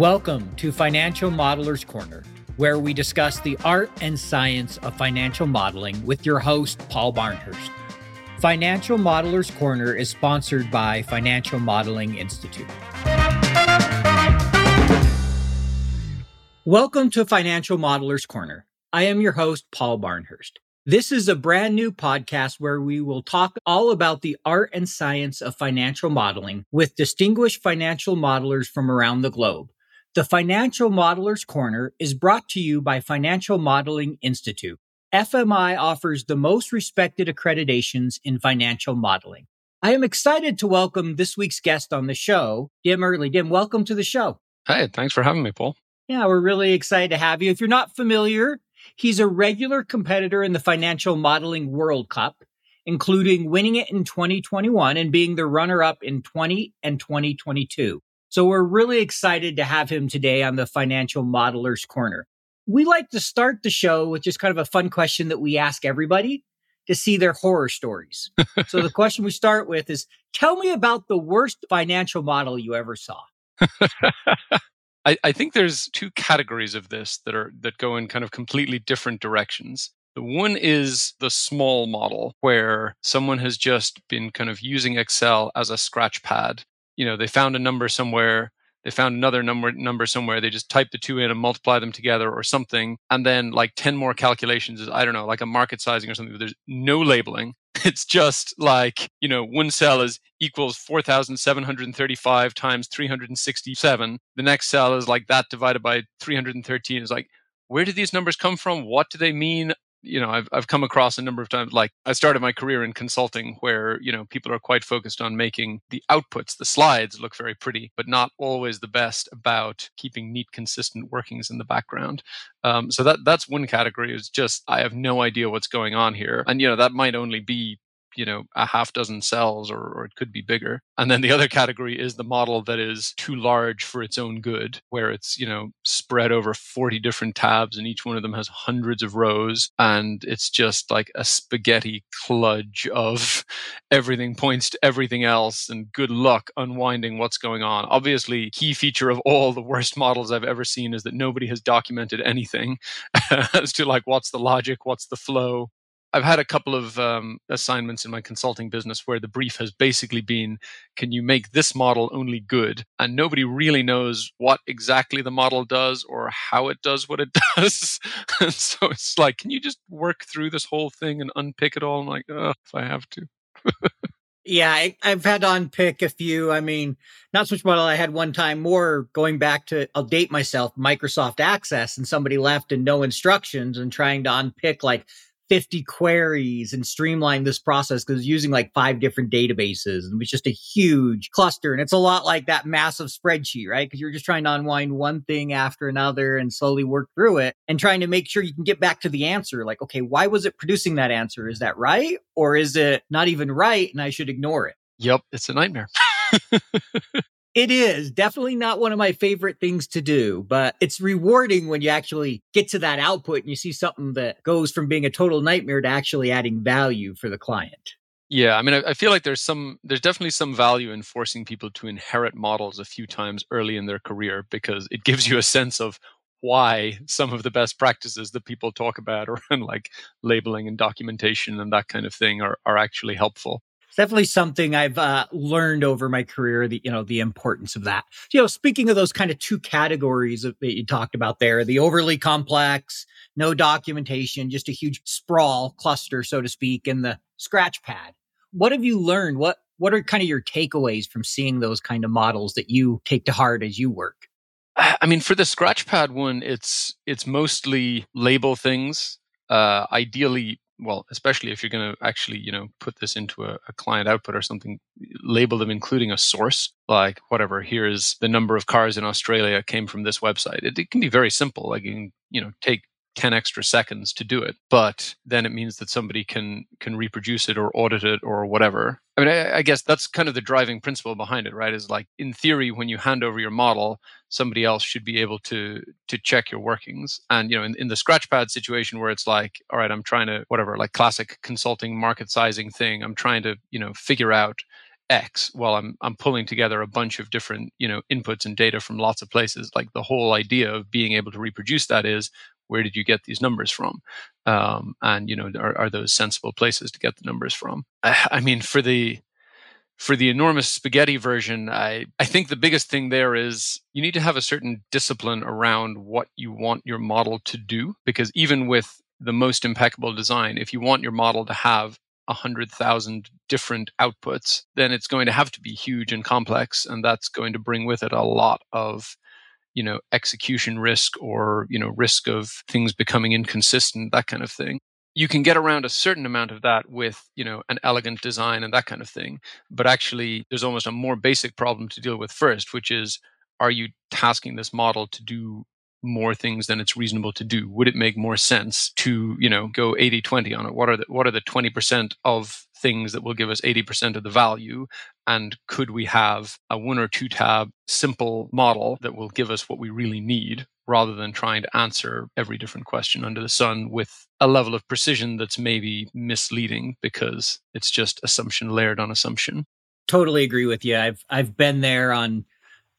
Welcome to Financial Modelers Corner, where we discuss the art and science of financial modeling with your host, Paul Barnhurst. Financial Modelers Corner is sponsored by Financial Modeling Institute. Welcome to Financial Modelers Corner. I am your host, Paul Barnhurst. This is a brand new podcast where we will talk all about the art and science of financial modeling with distinguished financial modelers from around the globe. The Financial Modelers Corner is brought to you by Financial Modeling Institute. FMI offers the most respected accreditations in financial modeling. I am excited to welcome this week's guest on the show, Dim Early. Dim, welcome to the show. Hey, thanks for having me, Paul. Yeah, we're really excited to have you. If you're not familiar, He's a regular competitor in the Financial Modeling World Cup, including winning it in 2021 and being the runner up in 20 and 2022. So we're really excited to have him today on the Financial Modelers Corner. We like to start the show with just kind of a fun question that we ask everybody to see their horror stories. so the question we start with is tell me about the worst financial model you ever saw. I, I think there's two categories of this that are that go in kind of completely different directions. The one is the small model where someone has just been kind of using Excel as a scratch pad. You know, they found a number somewhere, they found another number number somewhere, they just type the two in and multiply them together or something, and then like 10 more calculations is I don't know, like a market sizing or something. But there's no labeling. It's just like, you know, one cell is equals 4,735 times 367. The next cell is like that divided by 313 is like, where do these numbers come from? What do they mean? You know I've I've come across a number of times like I started my career in consulting where you know people are quite focused on making the outputs the slides look very pretty but not always the best about keeping neat consistent workings in the background. Um, so that that's one category is just I have no idea what's going on here. And you know that might only be you know a half dozen cells or, or it could be bigger. And then the other category is the model that is too large for its own good where it's you know spread over 40 different tabs and each one of them has hundreds of rows and it's just like a spaghetti cludge of everything points to everything else and good luck unwinding what's going on. Obviously key feature of all the worst models i've ever seen is that nobody has documented anything as to like what's the logic what's the flow I've had a couple of um, assignments in my consulting business where the brief has basically been, can you make this model only good? And nobody really knows what exactly the model does or how it does what it does. and so it's like, can you just work through this whole thing and unpick it all? I'm like, oh, if I have to. yeah, I, have had to unpick a few. I mean, not so much model I had one time, more going back to, I'll date myself, Microsoft Access, and somebody left and no instructions and trying to unpick like 50 queries and streamline this process because using like five different databases and it was just a huge cluster. And it's a lot like that massive spreadsheet, right? Because you're just trying to unwind one thing after another and slowly work through it and trying to make sure you can get back to the answer. Like, okay, why was it producing that answer? Is that right? Or is it not even right and I should ignore it? Yep, it's a nightmare. It is definitely not one of my favorite things to do, but it's rewarding when you actually get to that output and you see something that goes from being a total nightmare to actually adding value for the client. Yeah, I mean, I, feel like there's some, there's definitely some value in forcing people to inherit models a few times early in their career because it gives you a sense of why some of the best practices that people talk about around like labeling and documentation and that kind of thing are, are actually helpful definitely something I've uh, learned over my career. The you know the importance of that. You know, speaking of those kind of two categories that you talked about there, the overly complex, no documentation, just a huge sprawl cluster, so to speak, and the scratch pad. What have you learned? What what are kind of your takeaways from seeing those kind of models that you take to heart as you work? I mean, for the scratch pad one, it's it's mostly label things. Uh, ideally, well, especially if you're going to actually, you know, put this into a, a, client output or something, label them including a source, like whatever. Here's the number of cars in Australia came from this website. It, it can be very simple. Like you can, you know, take 10 extra seconds to do it but then it means that somebody can can reproduce it or audit it or whatever i mean I, I, guess that's kind of the driving principle behind it right is like in theory when you hand over your model somebody else should be able to to check your workings and you know in, in the scratchpad situation where it's like all right i'm trying to whatever like classic consulting market sizing thing i'm trying to you know figure out X while I'm I'm pulling together a bunch of different you know inputs and data from lots of places. Like the whole idea of being able to reproduce that is where did you get these numbers from, um, and you know are, are those sensible places to get the numbers from? I, I mean, for the for the enormous spaghetti version, I, I think the biggest thing there is you need to have a certain discipline around what you want your model to do. Because even with the most impeccable design, if you want your model to have 100,000 different outputs, then it's going to have to be huge and complex. And that's going to bring with it a lot of you know execution risk or you know risk of things becoming inconsistent that kind of thing. You can get around a certain amount of that with you know an elegant design and that kind of thing but actually there's almost a more basic problem to deal with first which is are you tasking this model to do more things than it's reasonable to do? Would it make more sense to you know go 80 20 on it? What are the what are the 20% of things that will give us 80% of the value and could we have a one or two tab simple model that will give us what we really need rather than trying to answer every different question under the sun with a level of precision that's maybe misleading because it's just assumption layered on assumption. Totally agree with you. I've I've been there on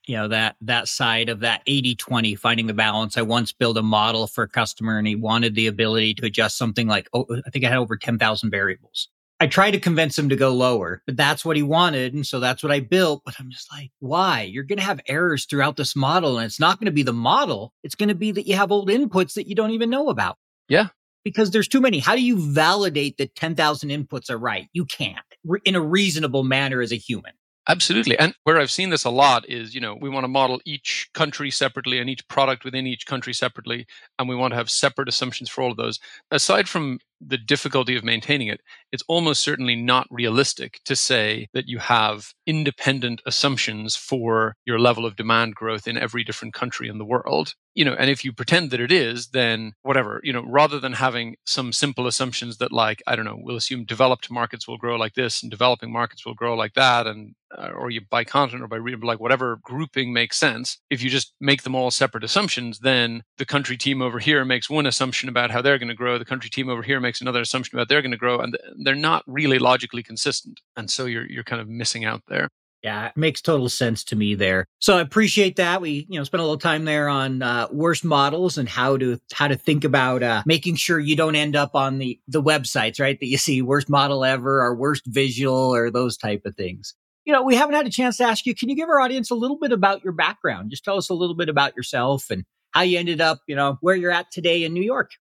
you know that that side of that 80-20 finding the balance. I once built a model for a customer and he wanted the ability to adjust something like oh, I think I had over 10,000 variables. I tried to convince him to go lower, but that's what he wanted. And so that's what I built. But I'm just like, why? You're going to have errors throughout this model. And it's not going to be the model. It's going to be that you have old inputs that you don't even know about. Yeah. Because there's too many. How do you validate that 10,000 inputs are right? You can't in a reasonable manner as a human. Absolutely. And where I've seen this a lot is, you know, we want to model each country separately and each product within each country separately. And we want to have separate assumptions for all of those. Aside from the difficulty of maintaining it, it's almost certainly not realistic to say that you have independent assumptions for your level of demand growth in every different country in the world. You know, and if you pretend that it is, then whatever, you know, rather than having some simple assumptions that like, I don't know, we'll assume developed markets will grow like this and developing markets will grow like that and uh, or you by continent or by region, like whatever grouping makes sense. If you just make them all separate assumptions, then the country team over here makes one assumption about how they're going to grow. The country team over here makes another assumption about they're going to grow, and they're not really logically consistent. And so you're you're kind of missing out there. Yeah, it makes total sense to me there. So I appreciate that. We, you know, spent a little time there on uh, worst models and how to how to think about uh, making sure you don't end up on the the websites, right? That you see worst model ever or worst visual or those type of things. You know, we haven't had a chance to ask you. Can you give our audience a little bit about your background? Just tell us a little bit about yourself and how you ended up, you know, where you're at today in New York.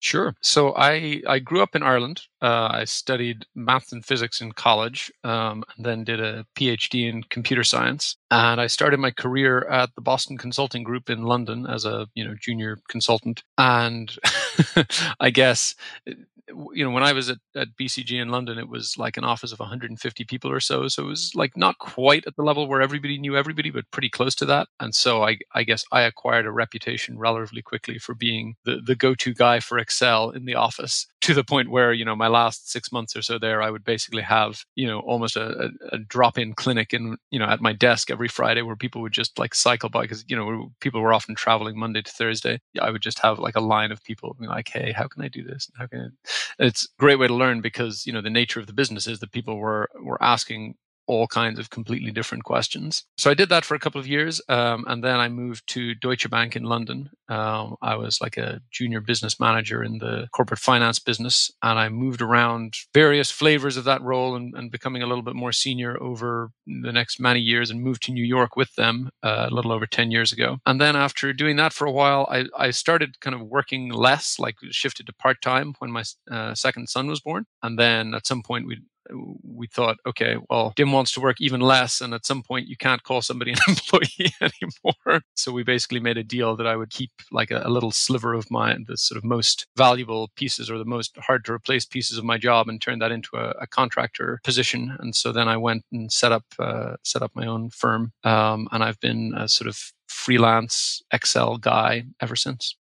Sure. So I, I grew up in Ireland. Uh, I studied math and physics in college, um, and then did a PhD in computer science. And I started my career at the Boston Consulting Group in London as a you know junior consultant. And I guess you know, when I was at, at BCG in London, it was like an office of 150 people or so. So it was like not quite at the level where everybody knew everybody, but pretty close to that. And so I, I guess I acquired a reputation relatively quickly for being the, the go-to guy for Excel in the office to the point where, you know, my last six months or so there, I would basically have, you know, almost a, a, a drop-in clinic in, you know, at my desk every Friday where people would just like cycle by because, you know, people were often traveling Monday to Thursday. I would just have like a line of people being like, hey, how can I do this? How can I? it's a great way to learn because you know the nature of the business is that people were were asking all kinds of completely different questions. So I did that for a couple of years, um, and then I moved to Deutsche Bank in London. Um, I was like a junior business manager in the corporate finance business, and I moved around various flavors of that role and, and becoming a little bit more senior over the next many years, and moved to New York with them uh, a little over ten years ago. And then after doing that for a while, I, I started kind of working less, like shifted to part time when my uh, second son was born, and then at some point we we thought, okay, well, Dim wants to work even less. And at some point, you can't call somebody an employee anymore. So we basically made a deal that I would keep like a, a, little sliver of my, the sort of most valuable pieces or the most hard to replace pieces of my job and turn that into a, a contractor position. And so then I went and set up, uh, set up my own firm. Um, and I've been a sort of freelance Excel guy ever since.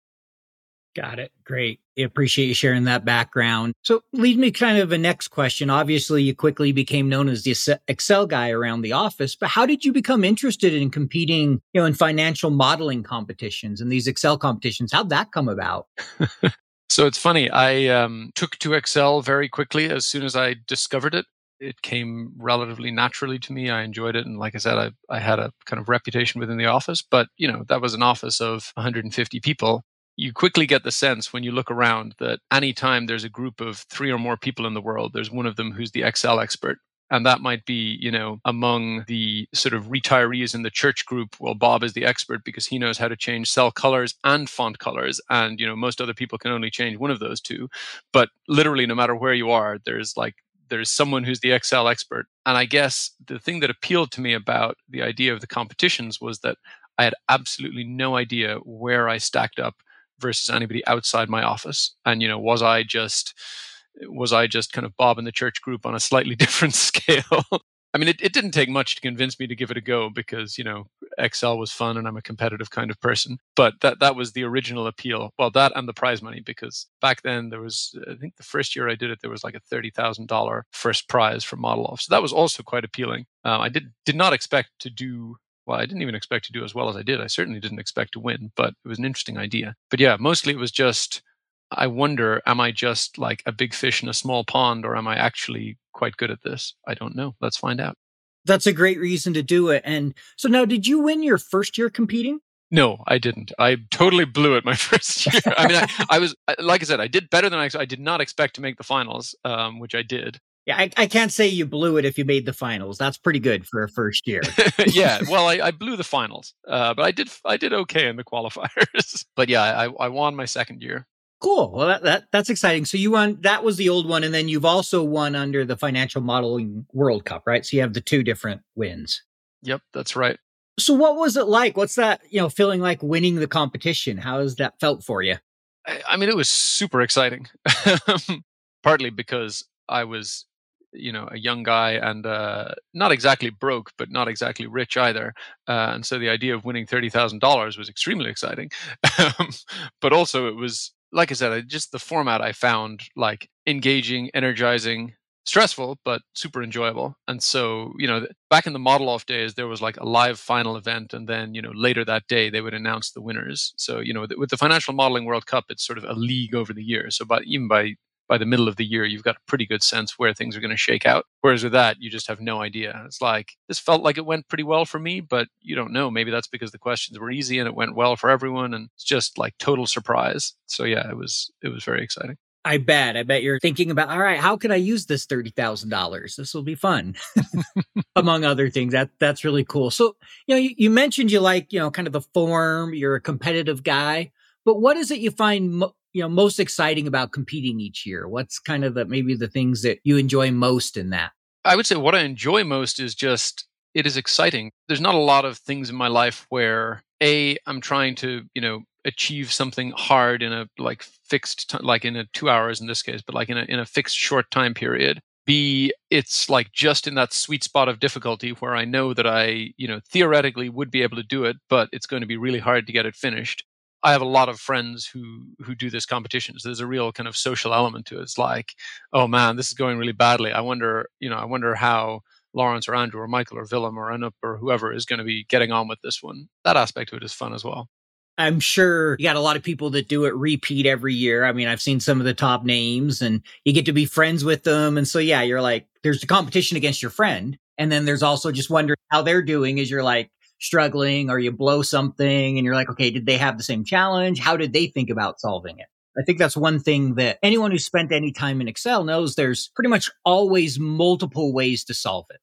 Got it. Great. I appreciate you sharing that background. So, lead me kind of a next question. Obviously, you quickly became known as the Excel guy around the office, but how did you become interested in competing, you know, in financial modeling competitions and these Excel competitions? How'd that come about? so it's funny. I um, took to Excel very quickly as soon as I discovered it. it came relatively naturally to me. I enjoyed it. And like I said, I, I had a kind of reputation within the office, but you know, that was an office of 150 people. You quickly get the sense when you look around that anytime there's a group of three or more people in the world, there's one of them who's the Excel expert. And that might be you know among the sort of retirees in the church group well bob is the expert because he knows how to change cell colors and font colors. And you know most other people can only change one of those two. But literally no matter where you are there's like there's someone who's the excel expert. And i guess the thing that appealed to me about the idea of the competitions was that i had absolutely no idea where i stacked up versus anybody outside my office and you know was i just was I just kind of Bob in the church group on a slightly different scale? I mean, it, it didn't take much to convince me to give it a go because, you know, Excel was fun and I'm a competitive kind of person. But that, that was the original appeal. Well, that and the prize money, because back then there was, I think the first year I did it, there was like a $30,000 first prize for ModelOff. So that was also quite appealing. Um, I did, did not expect to do well, I didn't even expect to do as well as I did. I certainly didn't expect to win, but it was an interesting idea. But yeah, mostly it was just I wonder, am I just like a big fish in a small pond, or am I actually quite good at this? I don't know. Let's find out. That's a great reason to do it. And so now, did you win your first year competing? No, I didn't. I totally blew it my first year. I mean, I, I, was like I said, I did better than I. I did not expect to make the finals, um, which I did. Yeah, I, I, can't say you blew it if you made the finals. That's pretty good for a first year. yeah, well, I, I, blew the finals, uh, but I did I did okay in the qualifiers. but yeah, I, I won my second year. Cool. Well, that, that that's exciting. So you won. That was the old one, and then you've also won under the Financial Modeling World Cup, right? So you have the two different wins. Yep, that's right. So what was it like? What's that? You know, feeling like winning the competition? How has that felt for you? I, I mean, it was super exciting. Partly because I was, you know, a young guy and uh, not exactly broke, but not exactly rich either. Uh, and so the idea of winning thirty thousand dollars was extremely exciting. but also, it was like I said, just the format I found like engaging, energizing, stressful, but super enjoyable. And so, you know, back in the ModelOff days, there was like a live final event. And then, you know, later that day, they would announce the winners. So, you know, with the Financial Modeling World Cup, it's sort of a league over the years So, but even by by the middle of the year, you've got a pretty good sense where things are going to shake out. Whereas with that, you just have no idea. It's like, this felt like it went pretty well for me, but you don't know. Maybe that's because the questions were easy and it went well for everyone. And it's just like total surprise. So yeah, it was, it was very exciting. I bet. I bet you're thinking about, all right, how can I use this $30,000? This will be fun. Among other things. That that's really cool. So, you know, you, you, mentioned you like, you know, kind of the form, you're a competitive guy, but what is it you find you know most exciting about competing each year? What's kind of the maybe the things that you enjoy most in that? I would say what I enjoy most is just it is exciting. There's not a lot of things in my life where a I'm trying to, you know, achieve something hard in a like fixed t- like in a 2 hours in this case, but like in a in a fixed short time period. B, it's like just in that sweet spot of difficulty where I know that I, you know, theoretically would be able to do it, but it's going to be really hard to get it finished. I have a lot of friends who who do this competition. So there's a real kind of social element to it. It's like, oh man, this is going really badly. I wonder, you know, I wonder how Lawrence or Andrew or Michael or Willem or Anup or whoever is going to be getting on with this one. That aspect of it is fun as well. I'm sure you got a lot of people that do it repeat every year. I mean, I've seen some of the top names and you get to be friends with them. And so, yeah, you're like, there's the competition against your friend. And then there's also just wondering how they're doing as you're like, struggling or you blow something and you're like, okay, did they have the same challenge? How did they think about solving it? I think that's one thing that anyone who spent any time in Excel knows there's pretty much always multiple ways to solve it.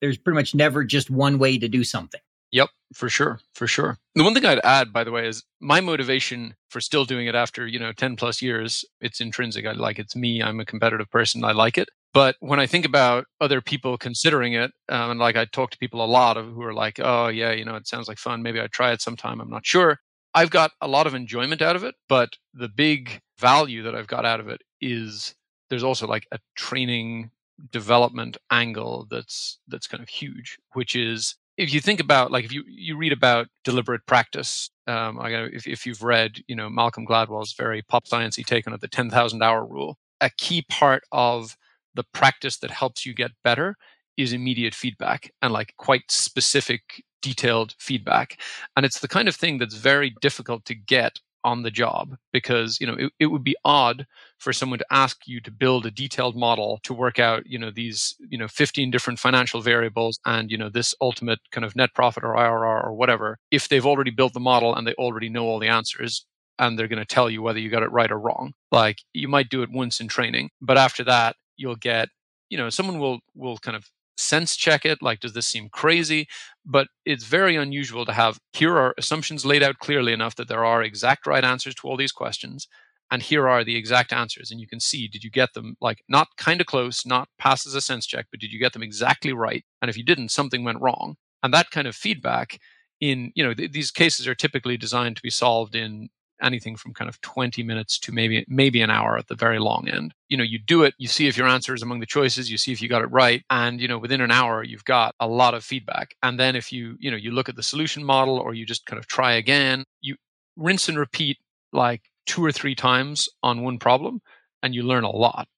There's pretty much never just one way to do something. Yep, for sure, for sure. The one thing I'd add, by the way, is my motivation for still doing it after you know ten plus years. It's intrinsic. I like it's me. I'm a competitive person. I like it. But when I think about other people considering it, um, and like I talk to people a lot of who are like, oh, yeah, you know, it sounds like fun. Maybe I'd try it sometime. I'm not sure. I've got a lot of enjoyment out of it, but the big value that I've got out of it is there's also like a training development angle that's that's kind of huge, which is if you think about like if you you read about deliberate practice, um, I if if you've read you know Malcolm Gladwell's very pop sciencey take on it, the ten thousand hour rule, a key part of the practice that helps you get better is immediate feedback and like quite specific detailed feedback. And it's the kind of thing that's very difficult to get on the job because you know it, it would be odd for someone to ask you to build a detailed model to work out you know these you know 15 different financial variables and you know this ultimate kind of net profit or IRR or whatever if they've already built the model and they already know all the answers and they're going to tell you whether you got it right or wrong. Like you might do it once in training but after that you'll get you know someone will will kind of sense check it like does this seem crazy? But it's very unusual to have here are assumptions laid out clearly enough that there are exact right answers to all these questions and here are the exact answers. And you can see did you get them like not kind of close not passes a sense check but did you get them exactly right? And if you didn't something went wrong. And that kind of feedback in you know th- these cases are typically designed to be solved in anything from kind of 20 minutes to maybe maybe an hour at the very long end. You know you do it you see if your answer is among the choices you see if you got it right and you know within an hour you've got a lot of feedback. And then if you you know you look at the solution model or you just kind of try again you rinse and repeat like two or three times on one problem and you learn a lot.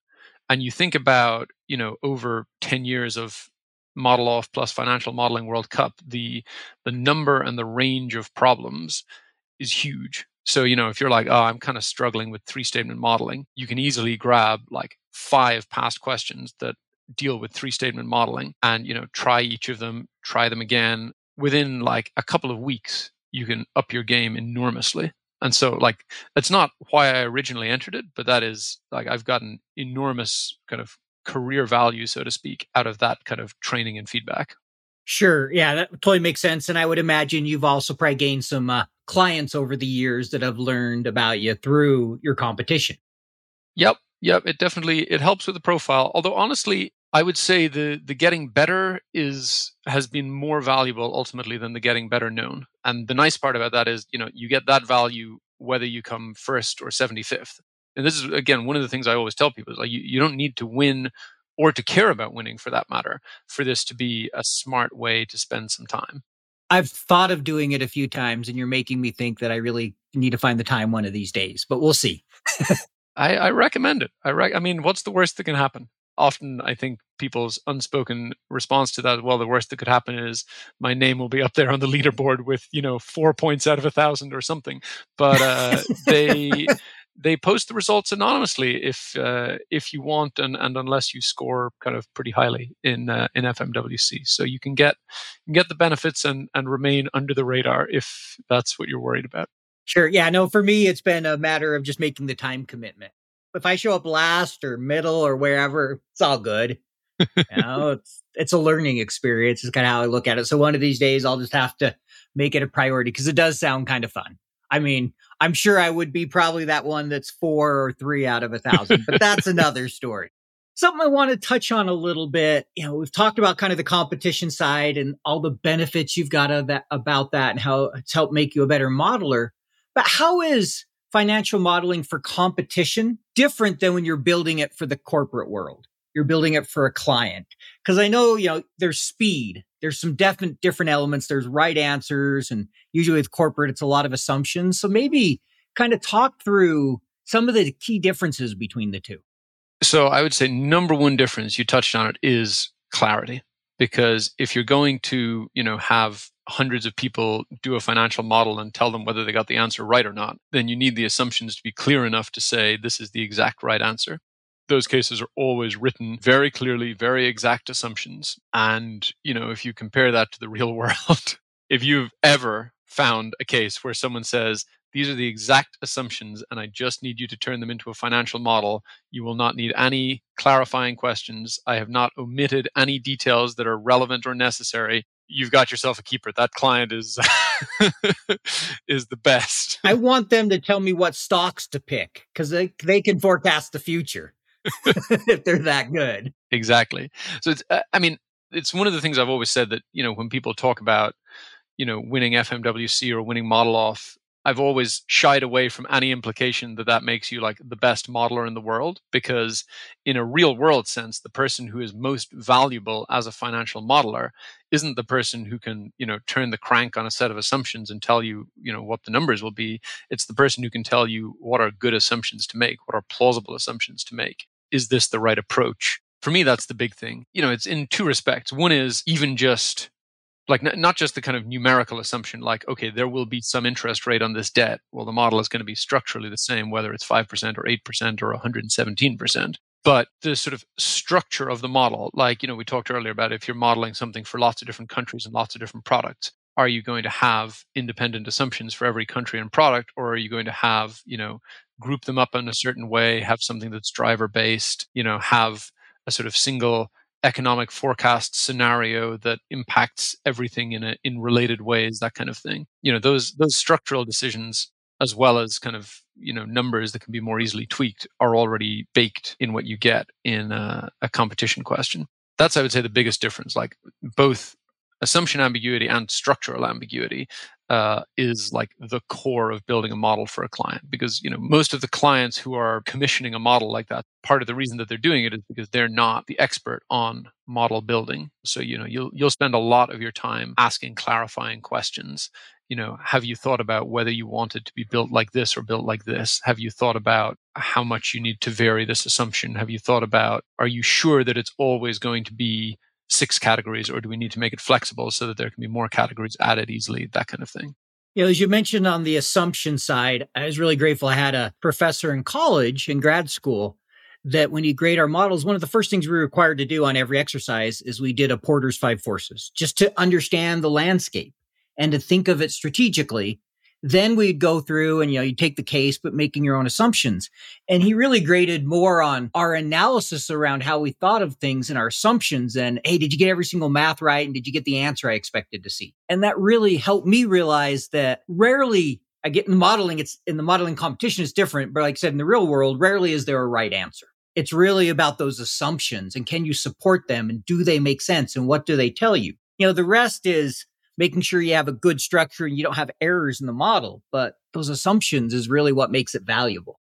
And you think about you know over 10 years of ModelOff plus financial modeling world cup the the number and the range of problems is huge so, you know, if you're like, oh, I'm kind of struggling with three statement modeling, you can easily grab like five past questions that deal with three statement modeling and, you know, try each of them, try them again. Within like a couple of weeks, you can up your game enormously. And so, like, it's not why I originally entered it, but that is like I've gotten enormous kind of career value, so to speak, out of that kind of training and feedback. Sure. Yeah, that totally makes sense. And I would imagine you've also probably gained some uh, clients over the years that have learned about you through your competition. Yep. Yep. It definitely it helps with the profile. Although honestly, I would say the the getting better is has been more valuable ultimately than the getting better known. And the nice part about that is, you know, you get that value whether you come first or 75th. And this is again one of the things I always tell people is like you, you don't need to win or to care about winning for that matter, for this to be a smart way to spend some time. I've thought of doing it a few times, and you're making me think that I really need to find the time one of these days, but we'll see. I, I, recommend it. I, I mean, what's the worst that can happen? Often, I think people's unspoken response to that, well, the worst that could happen is my name will be up there on the leaderboard with, you know, four points out of a thousand or something. But uh, they they post the results anonymously if uh, if you want and, and unless you score kind of pretty highly in uh, in FMWC. So you can get you can get the benefits and and remain under the radar if that's what you're worried about. Sure. Yeah. No. For me, it's been a matter of just making the time commitment. If I show up last or middle or wherever, it's all good. you know, it's it's a learning experience. Is kind of how I look at it. So one of these days, I'll just have to make it a priority because it does sound kind of fun. I mean, I'm sure I would be probably that one that's four or three out of a thousand, but that's another story. Something I want to touch on a little bit. You know, we've talked about kind of the competition side and all the benefits you've got that, about that and how it's helped make you a better modeler. But how is financial modeling for competition different than when you're building it for the corporate world? You're building it for a client. Cause I know, you know, there's speed there's some definite different elements. There's right answers, and usually with corporate, it's a lot of assumptions. So maybe kind of talk through some of the key differences between the two. So I would say number one difference, you touched on it, is clarity. Because if you're going to, you know, have hundreds of people do a financial model and tell them whether they got the answer right or not, then you need the assumptions to be clear enough to say this is the exact right answer those cases are always written very clearly, very exact assumptions. And, you know, if you compare that to the real world, if you've ever found a case where someone says, these are the exact assumptions, and I just need you to turn them into a financial model. You will not need any clarifying questions. I have not omitted any details that are relevant or necessary. You've got yourself a keeper. That client is is the best. I want them to tell me what stocks to pick because they, they can forecast the future. if they're that good. Exactly. So it's, uh, I mean, it's one of the things I've always said that, you know, when people talk about, you know, winning FMWC or winning ModelOff, I've always shied away from any implication that that makes you like the best modeler in the world because in a real world sense the person who is most valuable as a financial modeler isn't the person who can you know turn the crank on a set of assumptions and tell you you know what the numbers will be it's the person who can tell you what are good assumptions to make what are plausible assumptions to make is this the right approach? For me, that's the big thing. You know, it's in two respects. One is even just like n- not just the kind of numerical assumption like okay there will be some interest rate on this debt well the model is going to be structurally the same whether it's 5% or 8% or 117% but the sort of structure of the model like you know we talked earlier about if you're modeling something for lots of different countries and lots of different products are you going to have independent assumptions for every country and product or are you going to have you know group them up in a certain way have something that's driver based you know have a sort of single economic forecast scenario that impacts everything in a, in related ways that kind of thing? You know those those structural decisions as well as kind of you know numbers that can be more easily tweaked are already baked in what you get in a, a competition question. That's i would say the biggest difference. Like both assumption ambiguity and structural ambiguity uh, is like the core of building a model for a client because you know most of the clients who are commissioning a model like that part of the reason that they're doing it is because they're not the expert on model building. So you know you'll you'll spend a lot of your time asking clarifying questions. You know have you thought about whether you want it to be built like this or built like this? Have you thought about how much you need to vary this assumption? Have you thought about are you sure that it's always going to be six categories or do we need to make it flexible so that there can be more categories added easily that kind of thing you know, as you mentioned on the assumption side, I was really grateful. I had a professor in college in grad school that when you grade our models, one of the first things we were required to do on every exercise is we did a Porter's five forces just to understand the landscape and to think of it strategically then we'd go through and, you know, you take the case, but making your own assumptions. And he really graded more on our analysis around how we thought of things and our assumptions and, hey, did you get every single math right? And did you get the answer I expected to see? And that really helped me realize that rarely I get in the modeling, it's in the modeling competition, it's different. But like I said, in the real world, rarely is there a right answer. It's really about those assumptions and can you support them and do they make sense and what do they tell you? You know, the rest is making sure you have a good structure and you don't have errors in the model. But those assumptions is really what makes it valuable.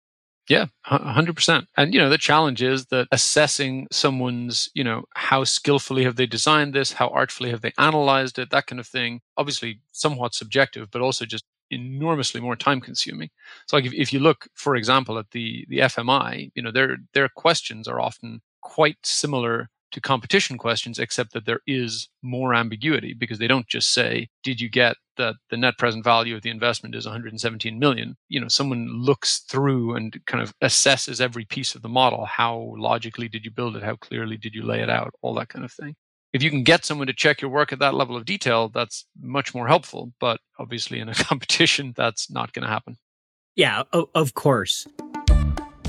Yeah, 100%. And, you know, the challenge is that assessing someone's, you know, how skillfully have they designed this? How artfully have they analyzed it? That kind of thing. Obviously, somewhat subjective, but also just enormously more time consuming. So like if, if you look, for example, at the, the FMI, you know, their, their questions are often quite similar to competition questions, except that there is more ambiguity because they don't just say, did you get that the net present value of the investment is 117 million? You know, someone looks through and kind of assesses every piece of the model. How logically did you build it? How clearly did you lay it out? All that kind of thing. If you can get someone to check your work at that level of detail, that's much more helpful. But obviously, in a competition, that's not going to happen. Yeah, of course.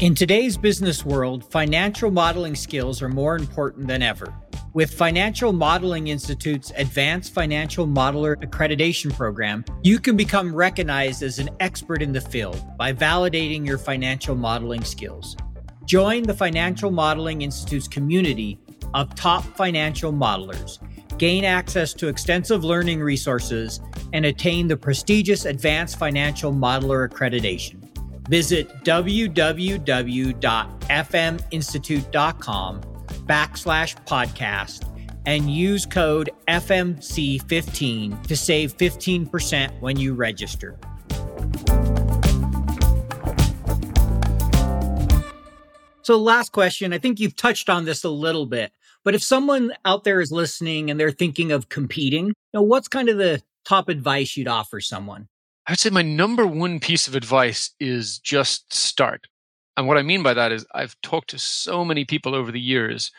In today's business world, financial modeling skills are more important than ever. With Financial Modeling Institute's Advanced Financial Modeler Accreditation Program, you can become recognized as an expert in the field by validating your financial modeling skills. Join the Financial Modeling Institute's community of top financial modelers, gain access to extensive learning resources, and attain the prestigious Advanced Financial Modeler Accreditation. Visit www.fminstitute.com backslash podcast and use code FMC15 to save 15% when you register. So, last question. I think you've touched on this a little bit, but if someone out there is listening and they're thinking of competing, you know, what's kind of the top advice you'd offer someone? I would say my number one piece of advice is just start. And what I mean by that is I've talked to so many people over the years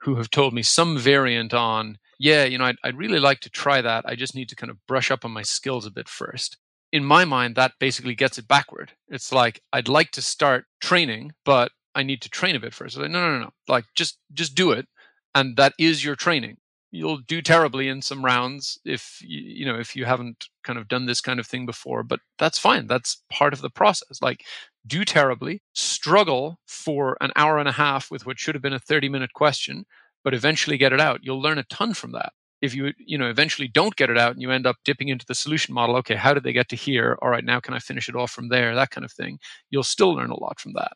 who have told me some variant on, yeah, you know, I'd, I'd really like to try that. I just need to kind of brush up on my skills a bit first. In my mind, that basically gets it backward. It's like I'd like to start training, but I need to train a bit first. Like, no, no, no, no. Like just just do it, and that is your training you'll do terribly in some rounds if you, know if you haven't kind of done this kind of thing before but that's fine that's part of the process like do terribly struggle for an hour and a half with what should have been a 30 minute question but eventually get it out you'll learn a ton from that. If you you know eventually don't get it out and you end up dipping into the solution model okay how did they get to here? All right now can i finish it off from there? that kind of thing you'll still learn a lot from that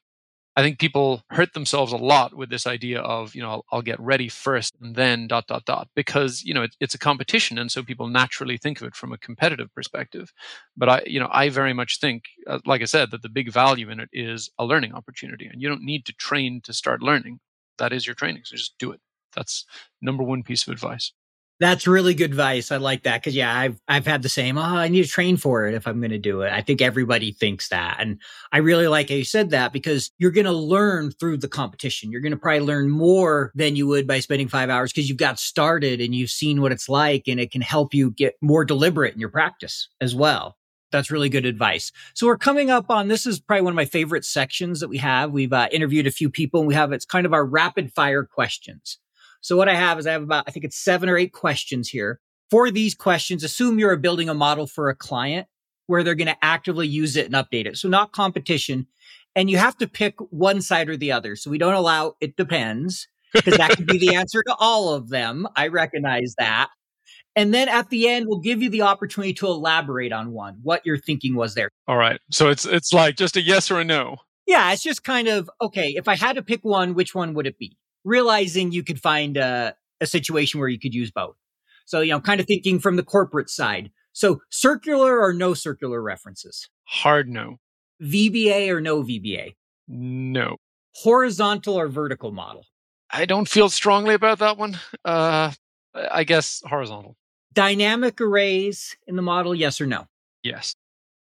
I think people hurt themselves a lot with this idea of, you know, I'll, I'll get ready first and then dot, dot, dot, because, you know, it, it's a competition. And so people naturally think of it from a competitive perspective. But I, you know, I very much think, uh, like I said, that the big value in it is a learning opportunity. And you don't need to train to start learning. That is your training. So just do it. That's number one piece of advice. That's really good advice. I like that because yeah, I've I've had the same. Oh, I need to train for it if I'm going to do it. I think everybody thinks that, and I really like how you said that because you're going to learn through the competition. You're going to probably learn more than you would by spending five hours because you've got started and you've seen what it's like, and it can help you get more deliberate in your practice as well. That's really good advice. So we're coming up on this is probably one of my favorite sections that we have. We've uh, interviewed a few people and we have it's kind of our rapid fire questions. So what I have is I have about, I think it's seven or eight questions here. For these questions, assume you're building a model for a client where they're going to actively use it and update it. So not competition. And you have to pick one side or the other. So we don't allow it depends because that could be the answer to all of them. I recognize that. And then at the end, we'll give you the opportunity to elaborate on one, what your thinking was there. All right. So it's it's like just a yes or a no. Yeah, it's just kind of okay, if I had to pick one, which one would it be? Realizing you could find a, a situation where you could use both. So, you know, kind of thinking from the corporate side. So, circular or no circular references? Hard no. VBA or no VBA? No. Horizontal or vertical model? I don't feel strongly about that one. Uh, I guess horizontal. Dynamic arrays in the model, yes or no? Yes.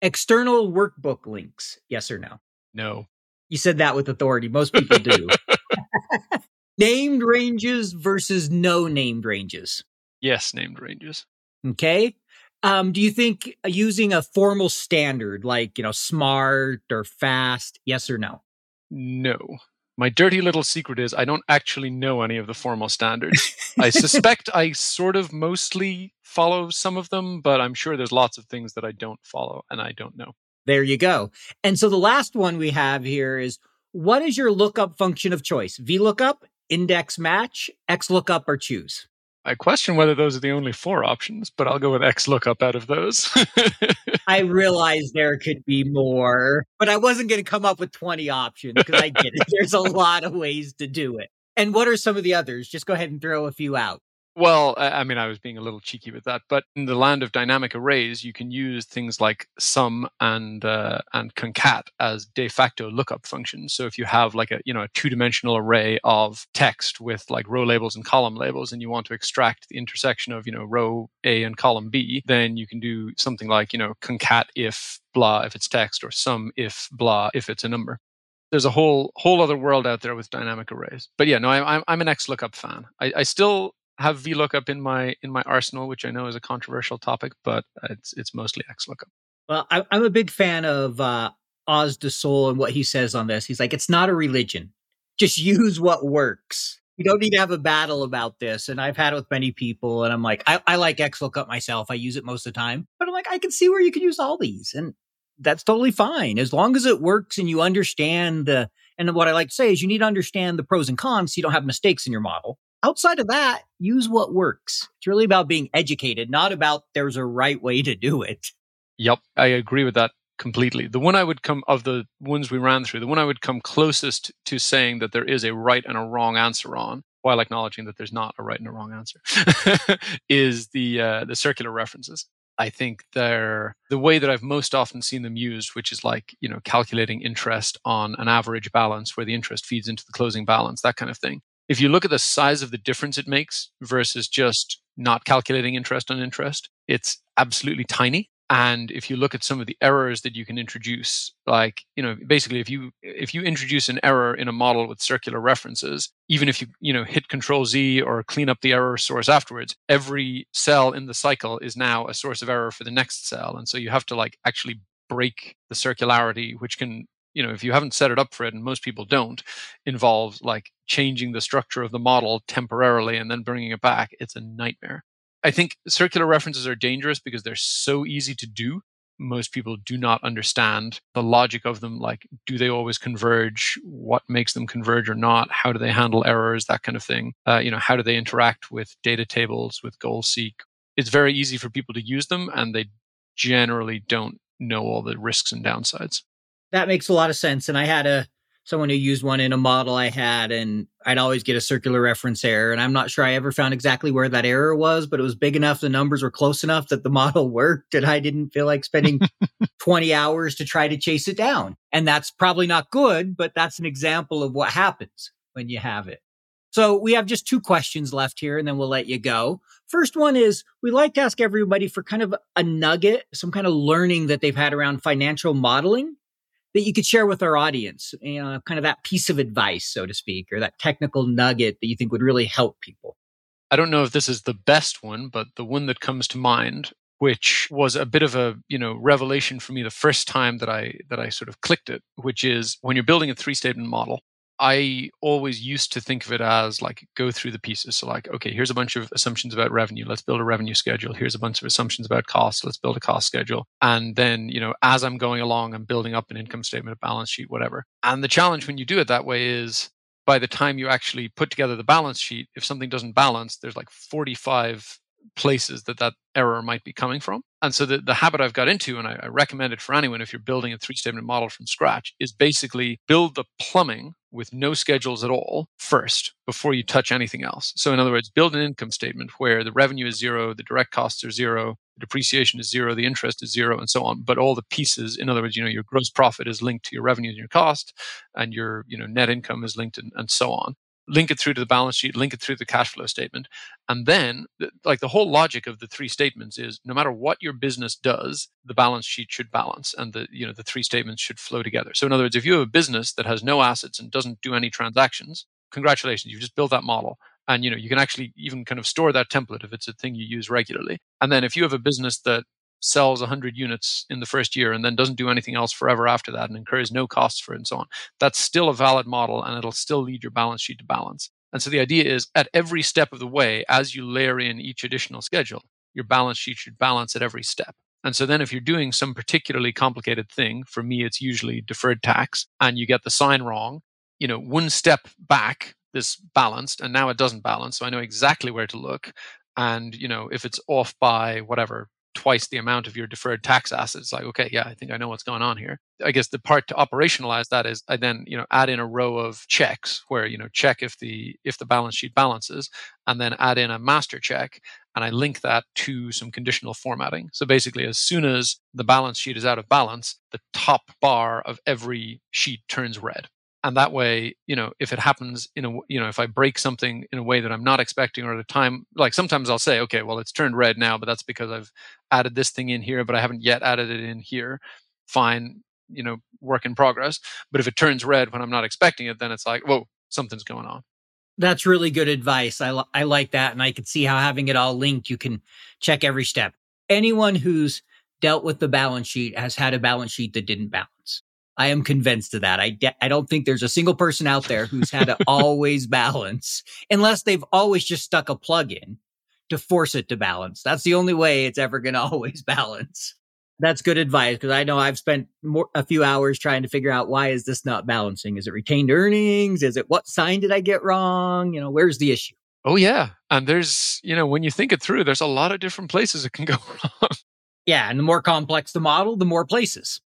External workbook links, yes or no? No. You said that with authority. Most people do. named ranges versus no named ranges. Yes, named ranges. Okay. Um, do you think using a formal standard like, you know, smart or FAST, yes or no? No. My dirty little secret is I don't actually know any of the formal standards. I suspect I sort of mostly follow some of them, but I'm sure there's lots of things that I don't follow and I don't know. There you go. And so the last one we have here is what is your lookup function of choice? VLOOKUP, index match, XLOOKUP, or choose? I question whether those are the only four options, but I'll go with XLOOKUP out of those. I realize there could be more, but I wasn't going to come up with 20 options because I get it. There's a lot of ways to do it. And what are some of the others? Just go ahead and throw a few out. Well, I mean, I was being a little cheeky with that, but in the land of dynamic arrays, you can use things like sum and uh, and concat as de facto lookup functions. So if you have like a you know a two dimensional array of text with like row labels and column labels, and you want to extract the intersection of you know row A and column B, then you can do something like you know concat if blah if it's text or sum if blah if it's a number there's a whole whole other world out there with dynamic arrays. But yeah, no, I'm I'm an XLOOKUP fan. I, I still have VLOOKUP in my in my arsenal, which I know is a controversial topic, but it's it's mostly XLOOKUP. Well, I, am a big fan of uh, Oz du Soleil and what he says on this. He's like, it's not a religion. Just use what works. You don't need to have a battle about this. And I've had it with many people, and I'm like, I, I like XLOOKUP myself. I use it most of the time, but I'm like, I can see where you can use all these, and that's totally fine as long as it works and you understand the. And what I like to say is, you need to understand the pros and cons so you don't have mistakes in your model outside of that, use what works. It's really about being educated, not about there's a right way to do it. Yep, I agree with that completely. The one I would come of the ones we ran through, the one I would come closest to saying that there is a right and a wrong answer on, while acknowledging that there's not a right and a wrong answer, is the uh, the circular references. I think they're the way that I've most often seen them used, which is like, you know, calculating interest on an average balance where the interest feeds into the closing balance, that kind of thing if you look at the size of the difference it makes versus just not calculating interest on interest, it's absolutely tiny. And if you look at some of the errors that you can introduce, like, you know, basically if you if you introduce an error in a model with circular references, even if you, you know, hit control Z or clean up the error source afterwards, every cell in the cycle is now a source of error for the next cell. And so you have to like actually break the circularity, which can you know if you haven't set it up for it and most people don't involves like changing the structure of the model temporarily and then bringing it back it's a nightmare. I think circular references are dangerous because they're so easy to do most people do not understand the logic of them like do they always converge what makes them converge or not how do they handle errors that kind of thing uh, you know how do they interact with data tables with goal seek? It's very easy for people to use them and they generally don't know all the risks and downsides that makes a lot of sense. And I had a someone who used one in a model I had, and I'd always get a circular reference error. And I'm not sure I ever found exactly where that error was, but it was big enough, the numbers were close enough that the model worked, and I didn't feel like spending 20 hours to try to chase it down. And that's probably not good, but that's an example of what happens when you have it. So we have just two questions left here and then we'll let you go. First one is we like to ask everybody for kind of a nugget, some kind of learning that they've had around financial modeling that you could share with our audience, you know, kind of that piece of advice, so to speak, or that technical nugget that you think would really help people. I don't know if this is the best one, but the one that comes to mind which was a bit of a you know revelation for me the first time that I that I sort of clicked it, which is when you're building a three statement model. I always used to think of it as like go through the pieces. So like, okay, here's a bunch of assumptions about revenue. Let's build a revenue schedule. Here's a bunch of assumptions about cost. Let's build a cost schedule. And then, you know, as I'm going along, I'm building up an income statement, a balance sheet, whatever. And the challenge when you do it that way is by the time you actually put together the balance sheet, if something doesn't balance, there's like 45 places that that error might be coming from. And so the, the habit I've got into, and I, I recommend it for anyone if you're building a three statement model from scratch, is basically build the plumbing with no schedules at all first before you touch anything else. So, in other words, build an income statement where the revenue is zero, the direct costs are zero, the depreciation is zero, the interest is zero, and so on. But all the pieces, in other words, you know, your gross profit is linked to your revenue and your cost, and your you know net income is linked, and, and so on link it through to the balance sheet, link it through the cash flow statement. And then, like the whole logic of the three statements is no matter what your business does, the balance sheet should balance and the, you know, the three statements should flow together. So, in other words, if you have a business that has no assets and doesn't do any transactions, congratulations, you've just built that model. And you know you can actually even kind of store that template if it's a thing you use regularly. And then if you have a business that sells 100 units in the first year and then doesn't do anything else forever after that and incurs no costs for it and so on, that's still a valid model and it'll still lead your balance sheet to balance. And so the idea is at every step of the way, as you layer in each additional schedule, your balance sheet should balance at every step. And so then if you're doing some particularly complicated thing, for me, it's usually deferred tax, and you get the sign wrong, you know, one step back, this balanced, and now it doesn't balance. So I know exactly where to look. And, you know, if it's off by whatever, twice the amount of your deferred tax assets like okay yeah i think i know what's going on here. I guess the part to operationalize that is i then you know add in a row of checks where you know check if the if the balance sheet balances and then add in a master check and i link that to some conditional formatting. So basically as soon as the balance sheet is out of balance the top bar of every sheet turns red and that way you know if it happens in a you know if i break something in a way that i'm not expecting or at a time like sometimes i'll say okay well it's turned red now but that's because i've added this thing in here but i haven't yet added it in here. Fine you know work in progress. But if it turns red when i'm not expecting it then it's like whoa something's going on. That's really good advice. I, I like that and i can see how having it all linked you can check every step. Anyone who's dealt with the balance sheet has had a balance sheet that didn't balance I am convinced of that. I, de- I don't think there's a single person out there who's had to always balance unless they've always just stuck a plug in to force it to balance. That's the only way it's ever going to always balance. That's good advice because I know I've spent more, a few hours trying to figure out why is this not balancing? Is it retained earnings? Is it what sign did I get wrong? You know, where's the issue? Oh yeah, and there's you know when you think it through, there's a lot of different places it can go wrong. Yeah, and the more complex the model, the more places.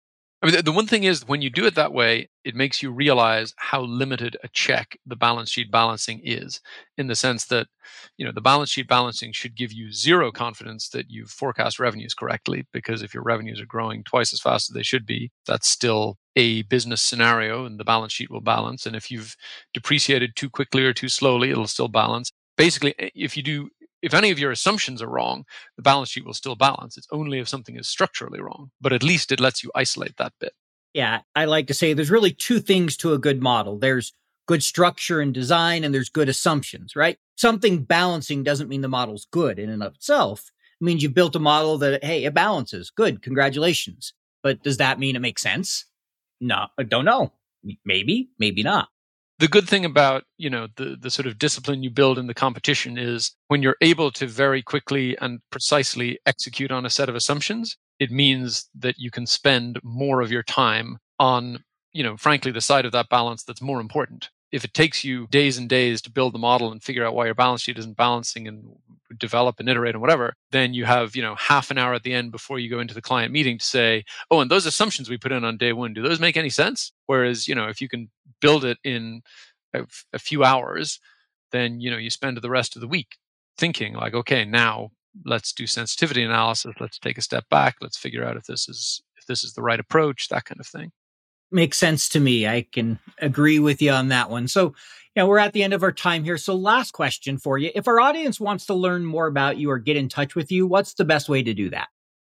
I mean, the, the one thing is when you do it that way, it makes you realize how limited a check the balance sheet balancing is in the sense that, you know, the balance sheet balancing should give you zero confidence that you've forecast revenues correctly because if your revenues are growing twice as fast as they should be, that's still a business scenario and the balance sheet will balance. And if you've depreciated too quickly or too slowly, it'll still balance. Basically, if you do if any of your assumptions are wrong, the balance sheet will still balance. It's only if something is structurally wrong, but at least it lets you isolate that bit. Yeah, I like to say there's really two things to a good model. There's good structure and design, and there's good assumptions, right? Something balancing doesn't mean the model's good in and of itself. It means you've built a model that, hey, it balances. Good, congratulations. But does that mean it makes sense? No, I don't know. Maybe, maybe not the good thing about you know the the sort of discipline you build in the competition is when you're able to very quickly and precisely execute on a set of assumptions it means that you can spend more of your time on you know frankly the side of that balance that's more important if it takes you days and days to build the model and figure out why your balance sheet isn't balancing and develop and iterate and whatever, then you have, you know, half an hour at the end before you go into the client meeting to say, oh, and those assumptions we put in on day one, do those make any sense? Whereas, you know, if you can build it in a, a few hours, then, you know, you spend the rest of the week thinking like, okay, now let's do sensitivity analysis. Let's take a step back. Let's figure out if this is, if this is the right approach, that kind of thing. makes sense to me. I can agree with you on that one. So, know, we're at the end of our time here. So, last question for you. If our audience wants to learn more about you or get in touch with you, what's the best way to do that?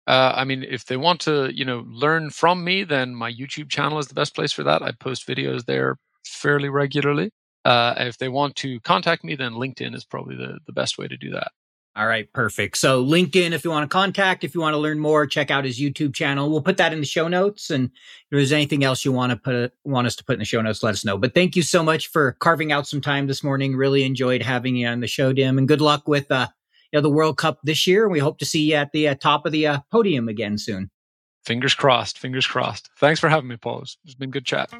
Uh, I mean, if they want to, you know, learn from me, then my YouTube channel is the best place for that. I post videos there fairly regularly. Uh, if they want to contact me, then LinkedIn is probably the, the best way to do that. All right, perfect. So LinkedIn, if you want to contact, if you want to learn more, check out his YouTube channel. We'll put that in the show notes. And if there's anything else you want to put want us to put in the show notes, let us know. But thank you so much for carving out some time this morning. Really enjoyed having you on the show, Dim, and good luck with uh, know, the World Cup this year. And we hope to see you at the uh, top of the uh, podium again soon. Fingers crossed. Fingers crossed. Thanks for having me, Paul. It's been good chat.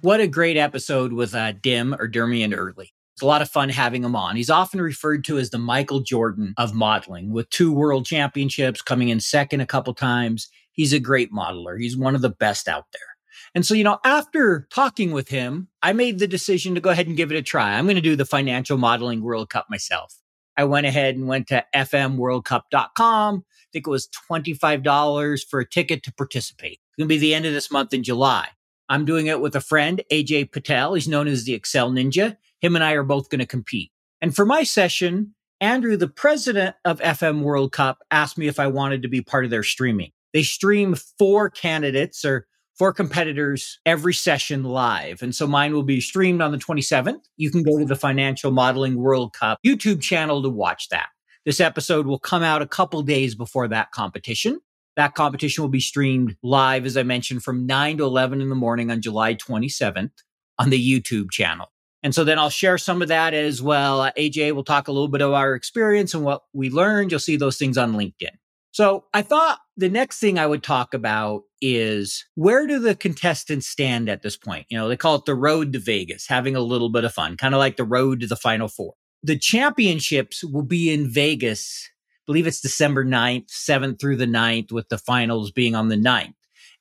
What a great episode with uh, Dim or Dermot Early. It's a lot of fun having him on. He's often referred to as the Michael Jordan of modeling, with two world championships, coming in second a couple times. He's a great modeler. He's one of the best out there. And so, you know, after talking with him, I made the decision to go ahead and give it a try. I'm going to do the Financial Modeling World Cup myself. I went ahead and went to fmworldcup.com. I think it was $25 for a ticket to participate. It's going to be the end of this month in July. I'm doing it with a friend, AJ Patel. He's known as the Excel Ninja. Him and I are both going to compete. And for my session, Andrew, the president of FM World Cup, asked me if I wanted to be part of their streaming. They stream four candidates or four competitors every session live. And so mine will be streamed on the 27th. You can go to the Financial Modeling World Cup YouTube channel to watch that. This episode will come out a couple days before that competition. That competition will be streamed live, as I mentioned, from 9 to 11 in the morning on July 27th on the YouTube channel. And so then I'll share some of that as well. Uh, AJ will talk a little bit of our experience and what we learned. You'll see those things on LinkedIn. So I thought the next thing I would talk about is where do the contestants stand at this point? You know, they call it the road to Vegas, having a little bit of fun, kind of like the road to the final four. The championships will be in Vegas believe it's December 9th, 7th through the 9th, with the finals being on the 9th.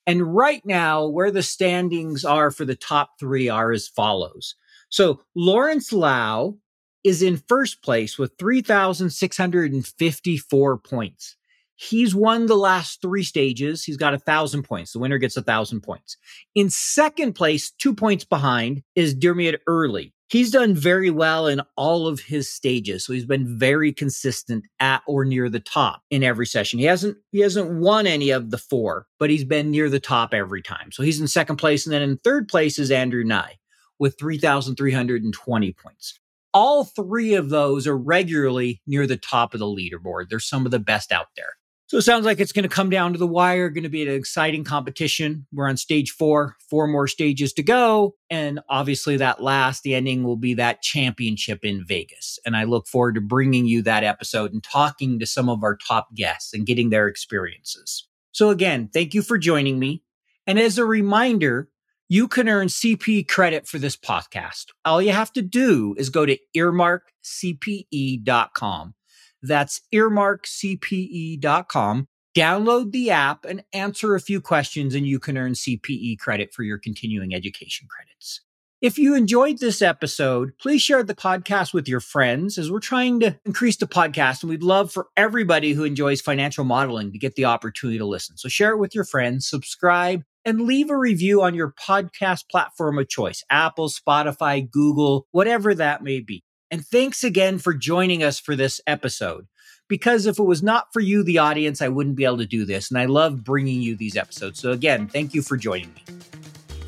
And right now, where the standings are for the top three are as follows. So Lawrence Lau is in first place with 3,654 points. He's won the last three stages. He's got a thousand points. The winner gets a thousand points. In second place, two points behind, is Dermot Early. he's done very well in all of his stages. So he's been very consistent at or near the top in every session. He hasn't he hasn't won any of the four, but he's been near the top every time. So he's in second place. And then in third place is Andrew Ngai with 3,320 points. All three of those are regularly near the top of the leaderboard. They're some of the best out there. So it sounds like it's going to come down to the wire, going to be an exciting competition. We're on stage four, four more stages to go. And obviously, that last, the ending will be that championship in Vegas. And I look forward to bringing you that episode and talking to some of our top guests and getting their experiences. So, again, thank you for joining me. And as a reminder, you can earn CP credit for this podcast. All you have to do is go to earmarkcpe.com that's earmarkcpe.com. Download the app and answer a few questions, and you can earn CPE credit for your continuing education credits. If you enjoyed this episode, please share the podcast with your friends as we're trying to increase the podcast. And we'd love for everybody who enjoys financial modeling to get the opportunity to listen. So share it with your friends, subscribe, and leave a review on your podcast platform of choice Apple, Spotify, Google, whatever that may be. And thanks again for joining us for this episode. Because if it was not for you, the audience, I wouldn't be able to do this. And I love bringing you these episodes. So, again, thank you for joining me.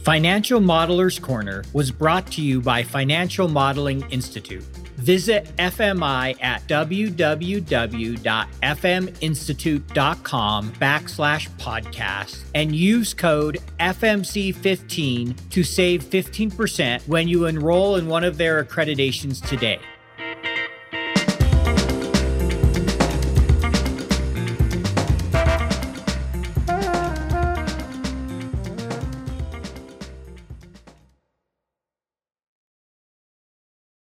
Financial Modelers Corner was brought to you by Financial Modeling Institute. Visit FMI at www.fminstitute.com backslash podcast and use code FMC15 to save 15% when you enroll in one of their accreditations today.